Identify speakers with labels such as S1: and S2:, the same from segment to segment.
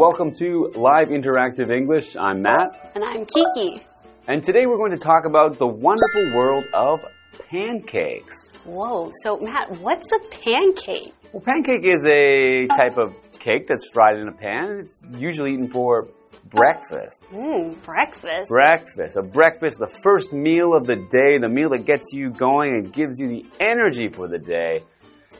S1: welcome to Live Interactive English. I'm Matt.
S2: And I'm Kiki.
S1: And today we're going to talk about the wonderful world of pancakes.
S2: Whoa, so Matt, what's a pancake?
S1: Well, pancake is a type of cake that's fried in a pan. It's usually eaten for breakfast.
S2: Mmm, breakfast.
S1: Breakfast. A breakfast, the first meal of the day, the meal that gets you going and gives you the energy for the day.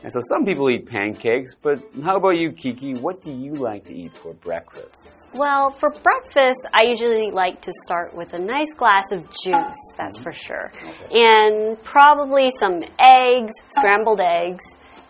S1: And so some people eat pancakes, but how about you, Kiki? What do you like to eat for breakfast?
S2: Well, for breakfast, I usually like to start with a nice glass of juice, that's mm-hmm. for sure. And probably some eggs, scrambled eggs,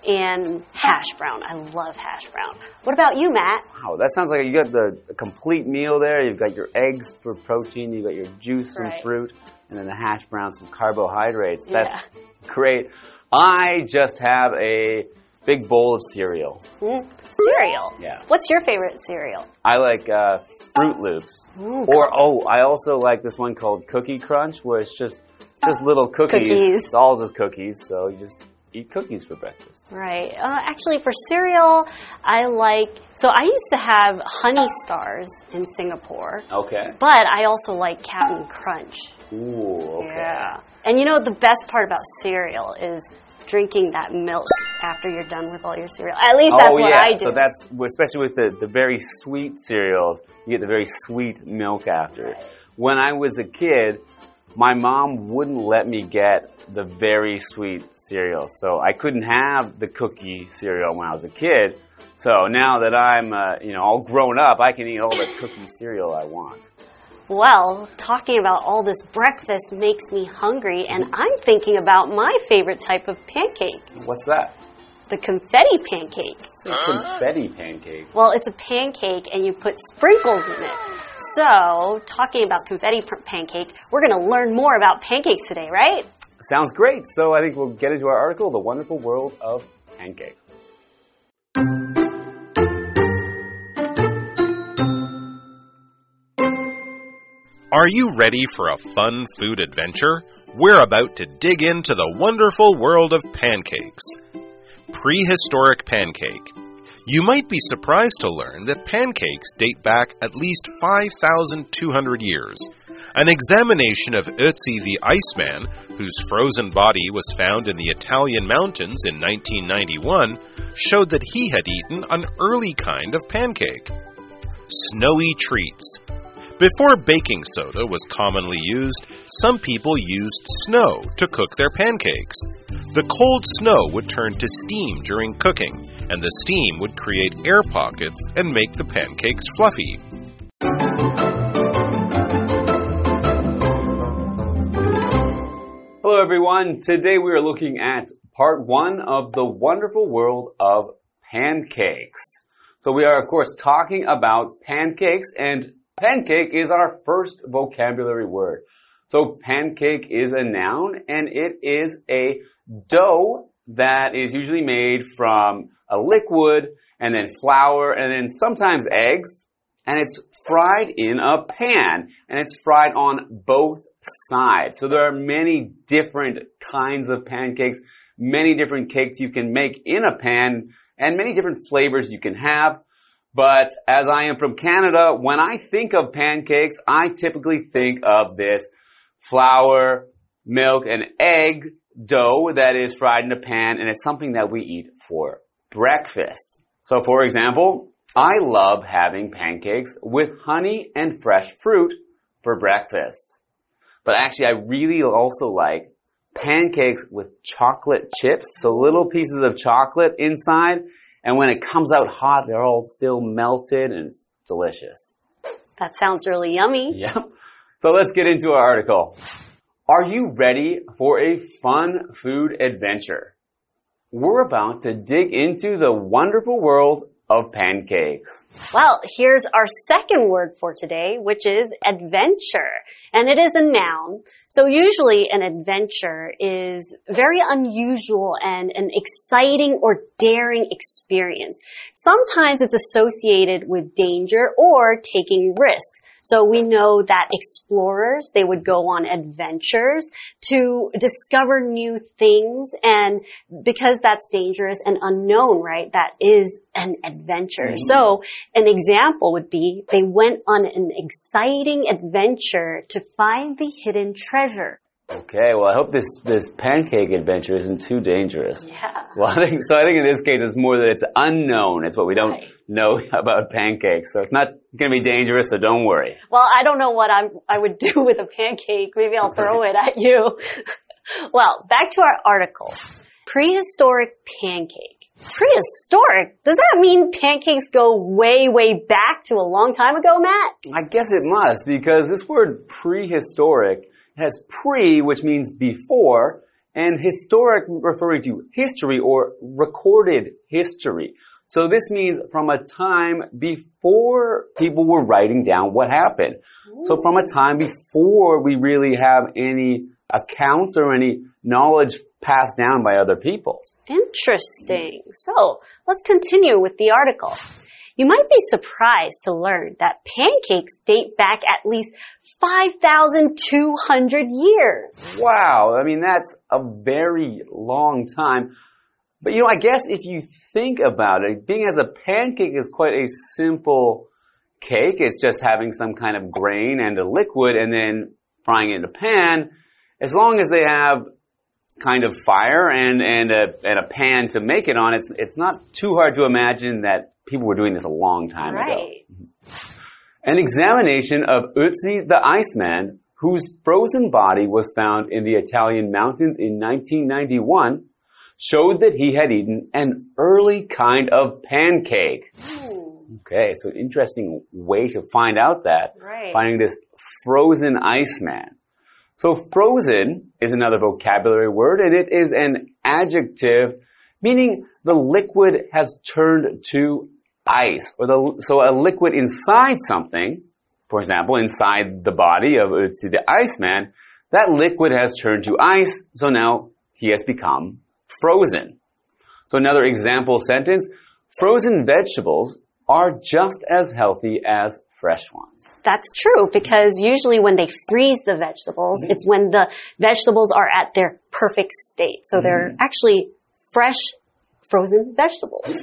S2: and hash brown. I love hash brown. What about you, Matt?
S1: Wow, that sounds like you got the, complete meal there. You've got your eggs for protein, you've got your juice from
S2: Right.
S1: fruit, and then the hash brown, some carbohydrates.
S2: Yeah.
S1: That's great. I just have a big bowl of cereal.
S2: Mm, cereal.
S1: Yeah.
S2: What's your favorite cereal?
S1: I like uh, Froot Loops.
S2: Ooh,
S1: Or oh, I also like this one called Cookie Crunch, where it's just just little cookies.
S2: Cookies.
S1: It's all just cookies, so you just eat cookies for breakfast.
S2: Right. Uh, actually, for cereal, I like. So I used to have Honey Stars in Singapore,
S1: Okay.
S2: but I also like Captain Crunch.
S1: Ooh. Okay.
S2: Yeah. And you know the best part about cereal is drinking that milk after you're done with all your cereal. At least that's
S1: oh
S2: what
S1: yeah.
S2: I do.
S1: So that's especially with the the very sweet cereals, you get the very sweet milk after. When I was a kid, my mom wouldn't let me get the very sweet cereal, so I couldn't have the cookie cereal when I was a kid. So now that I'm, uh, you know, all grown up, I can eat all the cookie cereal I want.
S2: Well, talking about all this breakfast makes me hungry, and I'm thinking about my favorite type of pancake,
S1: What's that?
S2: the confetti pancake.
S1: A confetti pancake.
S2: Well, it's a pancake and you put sprinkles in it. So, talking about confetti pancake, we're going to learn more about pancakes today, right?
S1: Sounds great. So I think we'll get into our article, The Wonderful World of Pancakes.
S3: Are you ready for a fun food adventure? We're about to dig into the wonderful world of pancakes. Prehistoric pancake. You might be surprised to learn that pancakes date back at least 5,200 years. An examination of Ötzi the Iceman, whose frozen body was found in the Italian mountains in 1991, showed that he had eaten an early kind of pancake. Snowy treats. Before baking soda was commonly used, some people used snow to cook their pancakes. The cold snow would turn to steam during cooking, and the steam would create air pockets and make the pancakes fluffy.
S1: Hello, everyone. Today we are looking at part one of the wonderful world of pancakes. So we are, of course, talking about pancakes, and pancake is our first vocabulary word. So pancake is a noun, and it is a dough that is usually made from a liquid, and then flour, and then sometimes eggs, and it's fried in a pan, and it's fried on both sides. So there are many different kinds of pancakes, many different cakes you can make in a pan, and many different flavors you can have. But as I am from Canada, when I think of pancakes, I typically think of this flour, milk, and egg dough that is fried in a pan, and it's something that we eat for breakfast. So for example, I love having pancakes with honey and fresh fruit for breakfast. But actually, I really also like pancakes with chocolate chips, so little pieces of chocolate inside, and when it comes out hot, they're all still melted and it's delicious.
S2: That sounds really yummy.
S1: Yep. So let's get into our article. Are you ready for a fun food adventure? We're about to dig into the wonderful world of pancakes.
S2: Well, here's our second word for today, which is adventure. And it is a noun. So usually an adventure is very unusual and an exciting or daring experience. Sometimes it's associated with danger or taking risks. So we know that explorers, they would go on adventures to discover new things and because that's dangerous and unknown, right? That is an adventure. Mm -hmm. So an example would be they went on an exciting adventure to find the hidden treasure.
S1: Okay, well, I hope this, this pancake adventure isn't too dangerous.
S2: Yeah.
S1: Well, I think, so I think in this case it's more that it's unknown. It's what we don't right. know about pancakes. So it's not going to be dangerous, so don't worry.
S2: Well, I don't know what I'm, I would do with a pancake. Maybe I'll throw it at you. well, back to our article. Prehistoric pancake. Prehistoric? Does that mean pancakes go way, way back to a long time ago, Matt?
S1: I guess it must, because this word prehistoric has pre, which means before, and historic referring to history or recorded history. So this means from a time before people were writing down what happened. So from a time before we really have any accounts or any knowledge passed down by other people.
S2: Interesting. So let's continue with the article. You might be surprised to learn that pancakes date back at least 5,200 years.
S1: Wow. I mean, that's a very long time. But you know, I guess if you think about it, being as a pancake is quite a simple cake. It's just having some kind of grain and a liquid and then frying it in a pan. As long as they have kind of fire and, and a, and a pan to make it on, it's, it's not too hard to imagine that people were doing this a long time
S2: right.
S1: ago. An examination of Ötzi the Iceman, whose frozen body was found in the Italian mountains in 1991, showed that he had eaten an early kind of pancake.
S2: Ooh.
S1: Okay, so interesting way to find out that.
S2: Right.
S1: Finding this frozen Iceman. So frozen is another vocabulary word and it is an adjective meaning the liquid has turned to ice, or the, so a liquid inside something, for example, inside the body of Ötzi the Iceman, that liquid has turned to ice, so now he has become frozen. So another example sentence, frozen vegetables are just as healthy as fresh ones.
S2: That's true because usually when they freeze the vegetables, mm -hmm. it's when the vegetables are at their perfect state. So mm -hmm. they're actually fresh frozen vegetables.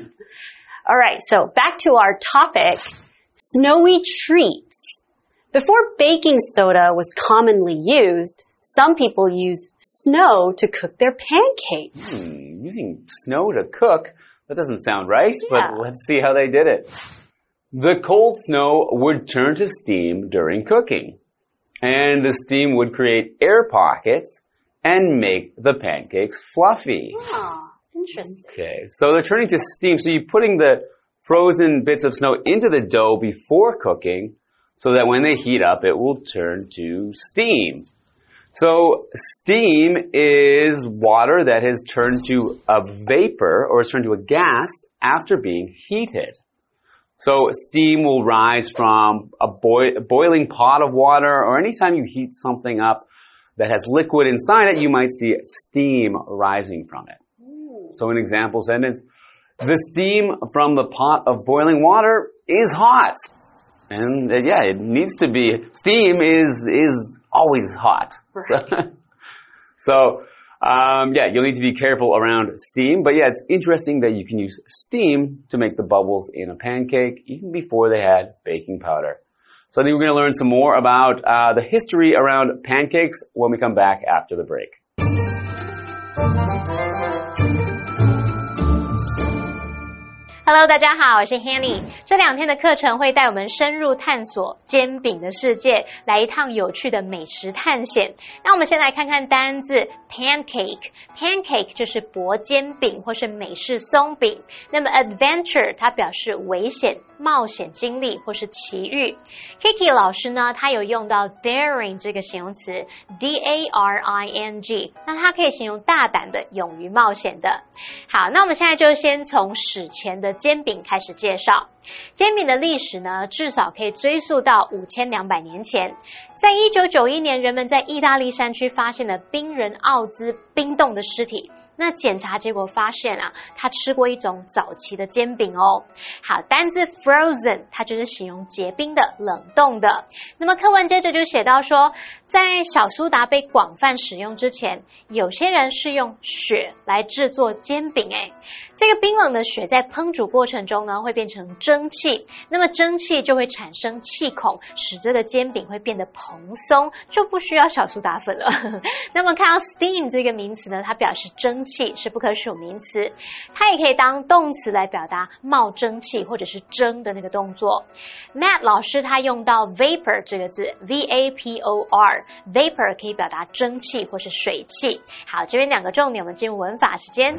S2: All right, so back to our topic, snowy treats. Before baking soda was commonly used, some people used snow to cook their pancakes.
S1: Hmm, using snow to cook? That doesn't sound right, yeah. but let's see how they did it. The cold snow would turn to steam during cooking. And the steam would create air pockets and make the pancakes fluffy.
S2: Aww. Interesting.
S1: Okay, so they're turning to steam. So you're putting the frozen bits of snow into the dough before cooking so that when they heat up, it will turn to steam. So steam is water that has turned to a vapor or has turned to a gas after being heated. So steam will rise from a boi boiling pot of water or anytime you heat something up that has liquid inside it, you might see steam rising from it. So an example sentence, the steam from the pot of boiling water is hot. And uh, yeah, it needs to be, steam is, is always hot.
S2: Right.
S1: so, um, yeah, you'll need to be careful around steam. But yeah, it's interesting that you can use steam to make the bubbles in a pancake even before they had baking powder. So I think we're going to learn some more about uh, the history around pancakes when we come back after the break.
S4: Hello，大家好，我是 Hanny。这两天的课程会带我们深入探索煎饼的世界，来一趟有趣的美食探险。那我们先来看看单字 pancake。pancake 就是薄煎饼或是美式松饼。那么 adventure 它表示危险、冒险经历或是奇遇。Kiki 老师呢，他有用到 daring 这个形容词，d a r i n g，那它可以形容大胆的、勇于冒险的。好，那我们现在就先从史前的煎饼开始介绍。煎饼的历史呢，至少可以追溯到五千两百年前。在一九九一年，人们在意大利山区发现了冰人奥兹冰冻的尸体。那检查结果发现啊，他吃过一种早期的煎饼哦。好，单字 frozen 它就是形容结冰的、冷冻的。那么课文接着就写到说，在小苏打被广泛使用之前，有些人是用雪来制作煎饼。诶，这个冰冷的雪在烹煮过程中呢，会变成蒸汽，那么蒸汽就会产生气孔，使这个煎饼会变得蓬松，就不需要小苏打粉了。那么看到 steam 这个名词呢，它表示蒸气，是不可数名词，它也可以当动词来表达冒蒸汽或者是蒸的那个动作。Matt 老师他用到 vapor 这个字，v a p o r，vapor 可以表达蒸汽或是水汽。好，这边两个重点，我们进入文法时间。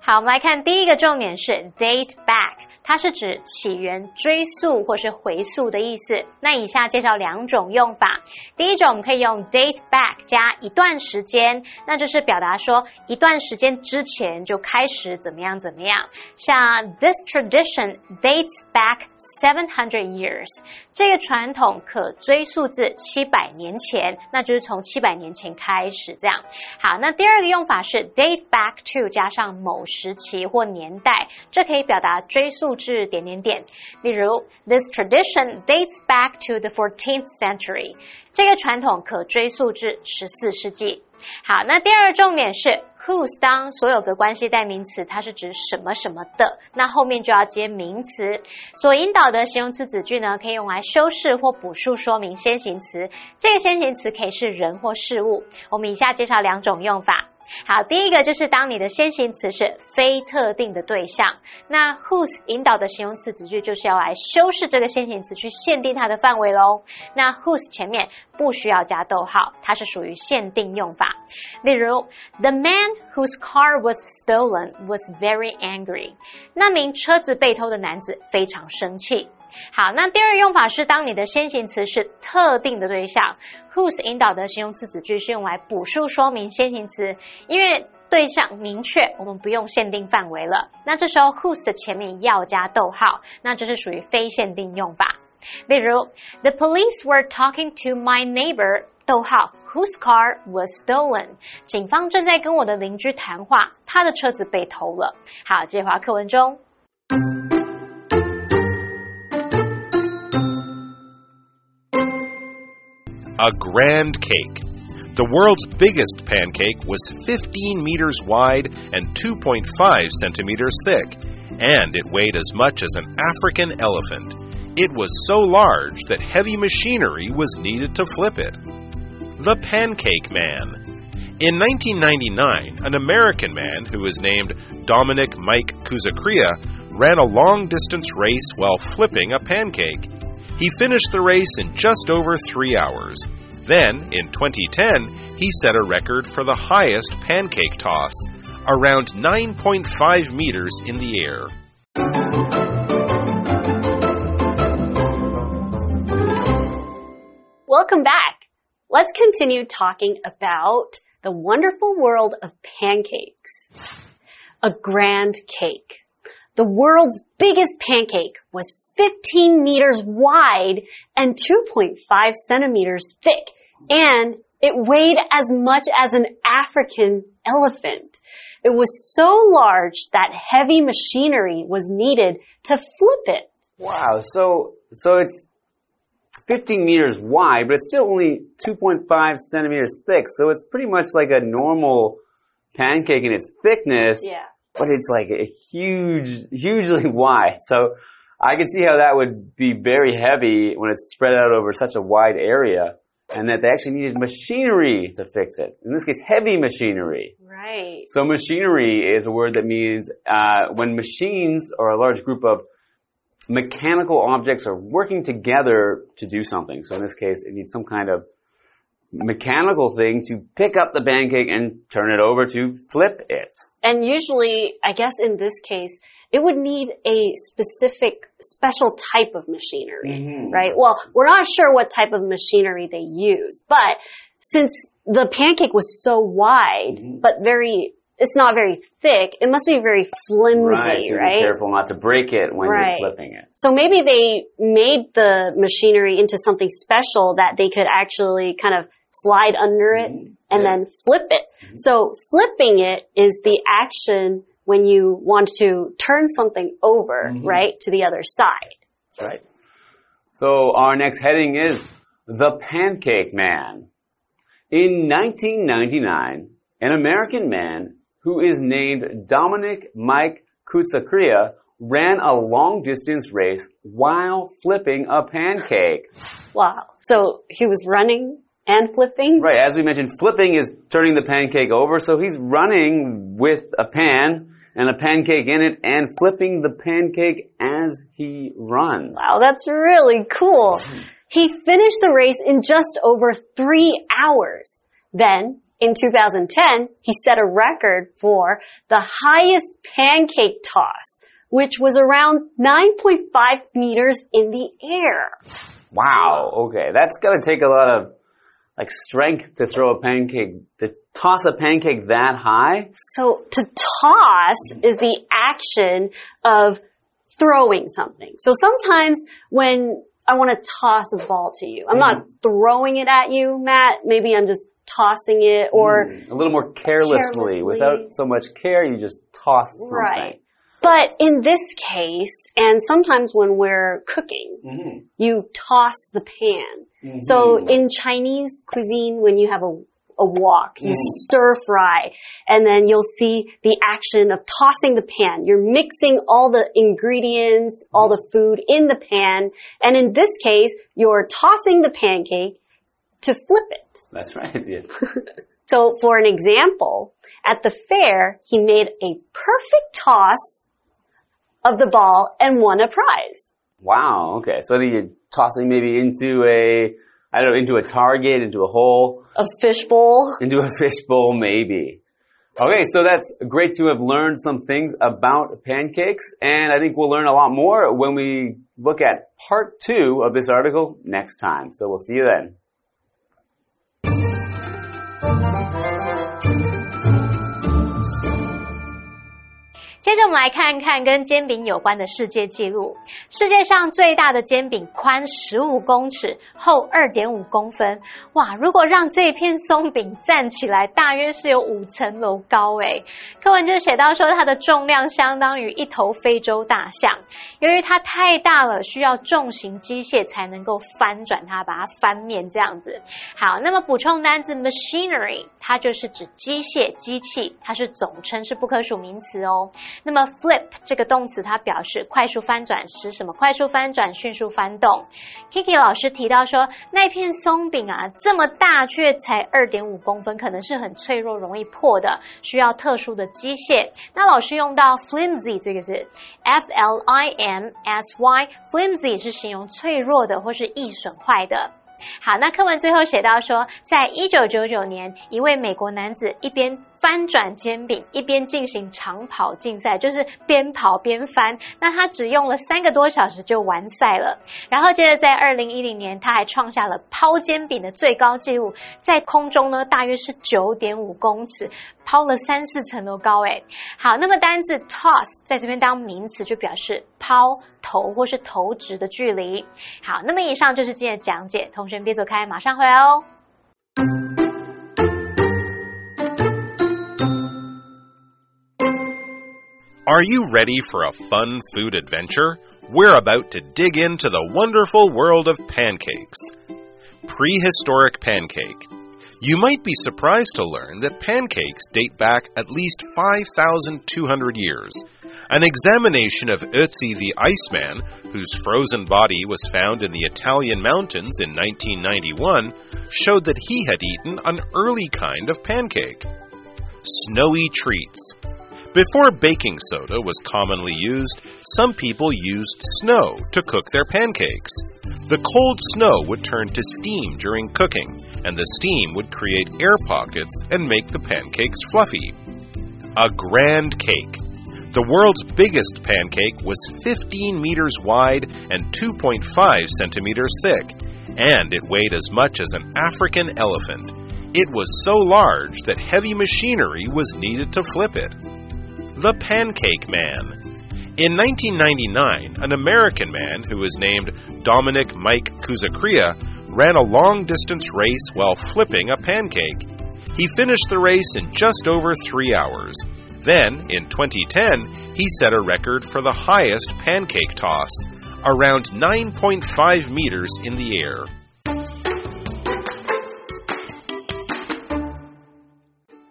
S4: 好，我们来看第一个重点是 date back。它是指起源、追溯或是回溯的意思。那以下介绍两种用法。第一种，可以用 date back 加一段时间，那就是表达说一段时间之前就开始怎么样怎么样。像 This tradition dates back seven hundred years，这个传统可追溯至七百年前，那就是从七百年前开始这样。好，那第二个用法是 date back to 加上某时期或年代，这可以表达追溯。至点点点，例如，This tradition dates back to the fourteenth century。这个传统可追溯至十四世纪。好，那第二个重点是 whose 当所有格关系代名词，它是指什么什么的，那后面就要接名词。所引导的形容词子句呢，可以用来修饰或补述说明先行词。这个先行词可以是人或事物。我们以下介绍两种用法。好，第一个就是当你的先行词是非特定的对象，那 whose 引导的形容词子句就是要来修饰这个先行词，去限定它的范围喽。那 whose 前面不需要加逗号，它是属于限定用法。例如，The man whose car was stolen was very angry。那名车子被偷的男子非常生气。好，那第二用法是当你的先行词是特定的对象，whose 引导的形容词子句是用来补述说明先行词，因为对象明确，我们不用限定范围了。那这时候 whose 的前面要加逗号，那这是属于非限定用法。例如，The police were talking to my neighbor，逗号，whose car was stolen。警方正在跟我的邻居谈话，他的车子被偷了。好，接话课文中。
S3: A grand cake. The world's biggest pancake was 15 meters wide and 2.5 centimeters thick, and it weighed as much as an African elephant. It was so large that heavy machinery was needed to flip it. The Pancake Man. In 1999, an American man who was named Dominic Mike Cuzzacrea ran a long distance race while flipping a pancake. He finished the race in just over three hours. Then, in 2010, he set a record for the highest pancake toss, around 9.5 meters in the air.
S2: Welcome back. Let's continue talking about the wonderful world of pancakes. A grand cake. The world's biggest pancake was 15 meters wide and 2.5 centimeters thick, and it weighed as much as an African elephant. It was so large that heavy machinery was needed to flip it.
S1: Wow, so so it's 15 meters wide, but it's still only 2.5 centimeters thick, so it's pretty much like a normal pancake in its thickness.
S2: Yeah
S1: but it's like a huge, hugely wide. So I can see how that would be very heavy when it's spread out over such a wide area and that they actually needed machinery to fix it. In this case, heavy machinery.
S2: Right.
S1: So machinery is a word that means uh, when machines or a large group of mechanical objects are working together to do something. So in this case, it needs some kind of mechanical thing to pick up the pancake and turn it over to flip it.
S2: And usually, I guess in this case, it would need a specific, special type of machinery, mm-hmm. right? Well, we're not sure what type of machinery they used, but since the pancake was so wide, mm-hmm. but very, it's not very thick, it must be very flimsy, right? Right?
S1: Be careful not to break it when right. you're flipping it.
S2: So maybe they made the machinery into something special that they could actually kind of slide under it, mm-hmm. and then flip it. Mm-hmm. So flipping it is the action when you want to turn something over, mm-hmm. right, to the other side.
S1: Right. So our next heading is The Pancake Man. In 1999, an American man who is named Dominic Mike Cuzzacrea ran a long distance race while flipping a pancake.
S2: Wow. So he was running and flipping?
S1: Right, as we mentioned, flipping is turning the pancake over, so he's running with a pan and a pancake in it and flipping the pancake as he runs.
S2: Wow, that's really cool. He finished the race in just over three hours. Then, in 2010, he set a record for the highest pancake toss, which was around 9.5 meters in the air.
S1: Wow, okay, that's gonna take a lot of like strength to throw a pancake, to toss a pancake that high.
S2: So to toss is the action of throwing something. So sometimes when I want to toss a ball to you, I'm not throwing it at you, Matt. Maybe I'm just tossing it or
S1: a little more carelessly,
S2: Carelessly.
S1: without so much care, you just toss something.
S2: right. But in this case, and sometimes when we're cooking,
S1: Mhm.
S2: you toss the pan. So mm-hmm. in Chinese cuisine, when you have a a wok, you mm-hmm. stir fry, and then you'll see the action of tossing the pan. You're mixing all the ingredients, all the food in the pan, and in this case, you're tossing the pancake to flip it.
S1: That's right. Yeah.
S2: So for an example, at the fair, he made a perfect toss of the ball and won a prize.
S1: Wow. Okay. So then you're tossing maybe into a, I don't know, into a target, into a hole,
S2: A fishbowl.
S1: into a fishbowl, maybe. Okay, so that's great to have learned some things about pancakes, and I think we'll learn a lot more when we look at part two of this article next time. So we'll see you then.
S4: 接着我们来看看跟煎饼有关的世界纪录。世界上最大的煎饼宽十五公尺，厚二点五公分。哇！如果让这片松饼站起来，大约是有五层楼高诶。课文就写到说，它的重量相当于一头非洲大象。由于它太大了，需要重型机械才能够翻转它，把它翻面这样子。好，那么补充单字 machinery，它就是指机械、机器，它是总称，是不可数名词哦。那么 flip 这个动词，它表示快速翻转，使什么快速翻转、迅速翻动。Kiki 老师提到说，那片松饼啊，这么大却才二点五公分，可能是很脆弱、容易破的，需要特殊的机械。那老师用到 flimsy 这个字，F L I M S Y，flimsy 是形容脆弱的或是易损坏的。好，那课文最后写到说，在一九九九年，一位美国男子一边翻转煎饼，一边进行长跑竞赛，就是边跑边翻。那他只用了三个多小时就完赛了。然后接着在二零一零年，他还创下了抛煎饼的最高纪录，在空中呢大约是九点五公尺，抛了三四层楼高。诶，好，那么单字 toss 在这边当名词就表示抛、投或是投掷的距离。好，那么以上就是今天的讲解，同学们别走开，马上回来哦。
S3: Are you ready for a fun food adventure? We're about to dig into the wonderful world of pancakes. Prehistoric pancake. You might be surprised to learn that pancakes date back at least 5,200 years. An examination of Ötzi the Iceman, whose frozen body was found in the Italian mountains in 1991, showed that he had eaten an early kind of pancake. Snowy treats. Before baking soda was commonly used, some people used snow to cook their pancakes. The cold snow would turn to steam during cooking, and the steam would create air pockets and make the pancakes fluffy. A grand cake. The world's biggest pancake was 15 meters wide and 2.5 centimeters thick, and it weighed as much as an African elephant. It was so large that heavy machinery was needed to flip it. The Pancake Man. In 1999, an American man who was named Dominic Mike Cuzzacrea ran a long distance race while flipping a pancake. He finished the race in just over three hours. Then, in 2010, he set a record for the highest pancake toss, around 9.5 meters in the air.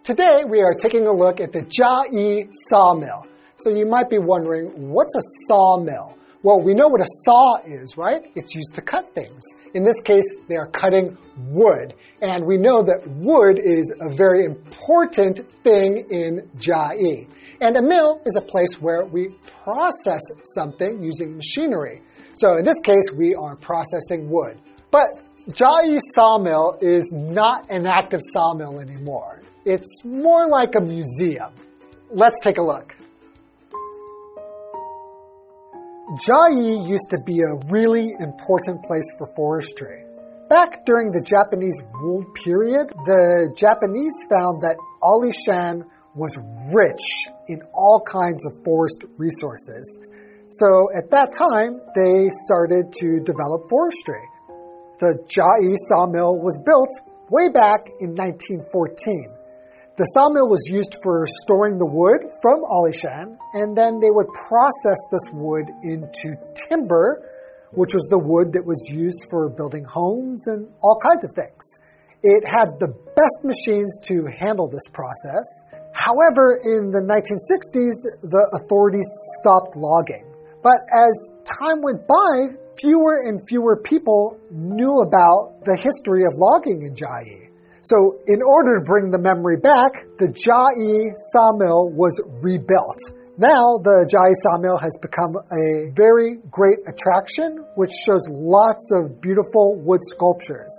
S5: Today we are taking a look at the Jiayi sawmill. So you might be wondering, what's a sawmill? Well, we know what a saw is, right? It's used to cut things. In this case, they are cutting wood. And we know that wood is a very important thing in Jiayi. And a mill is a place where we process something using machinery. So in this case, we are processing wood. But Jiayi Sawmill is not an active sawmill anymore. It's more like a museum. Let's take a look. Jiayi used to be a really important place for forestry. Back during the Japanese rule period, the Japanese found that Alishan was rich in all kinds of forest resources. So at that time, they started to develop forestry. The Jiayi sawmill was built way back in 1914. The sawmill was used for storing the wood from Alishan, and then they would process this wood into timber, which was the wood that was used for building homes and all kinds of things. It had the best machines to handle this process. However, in the 1960s, the authorities stopped logging. But as time went by, fewer and fewer people knew about the history of logging in Jiayi. So, in order to bring the memory back, the Jiayi sawmill was rebuilt. Now, the Jiayi sawmill has become a very great attraction, which shows lots of beautiful wood sculptures.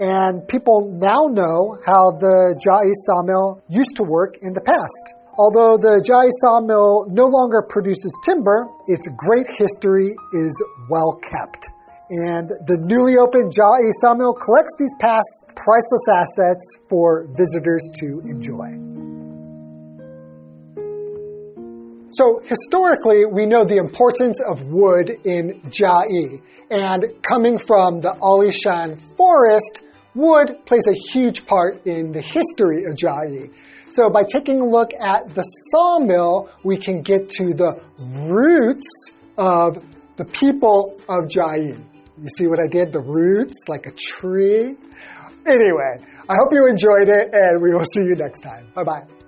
S5: And people now know how the Jiayi sawmill used to work in the past. Although the Jiayi sawmill no longer produces timber, its great history is well kept. And the newly opened Jiayi Sawmill collects these past priceless assets for visitors to enjoy. So, historically, we know the importance of wood in Jiayi. And coming from the Alishan forest, wood plays a huge part in the history of Jiayi. So, by taking a look at the sawmill, we can get to the roots of the people of Jiayi. You see what I did? The roots, like a tree. Anyway, I hope you enjoyed it, and we will see you next time. Bye bye.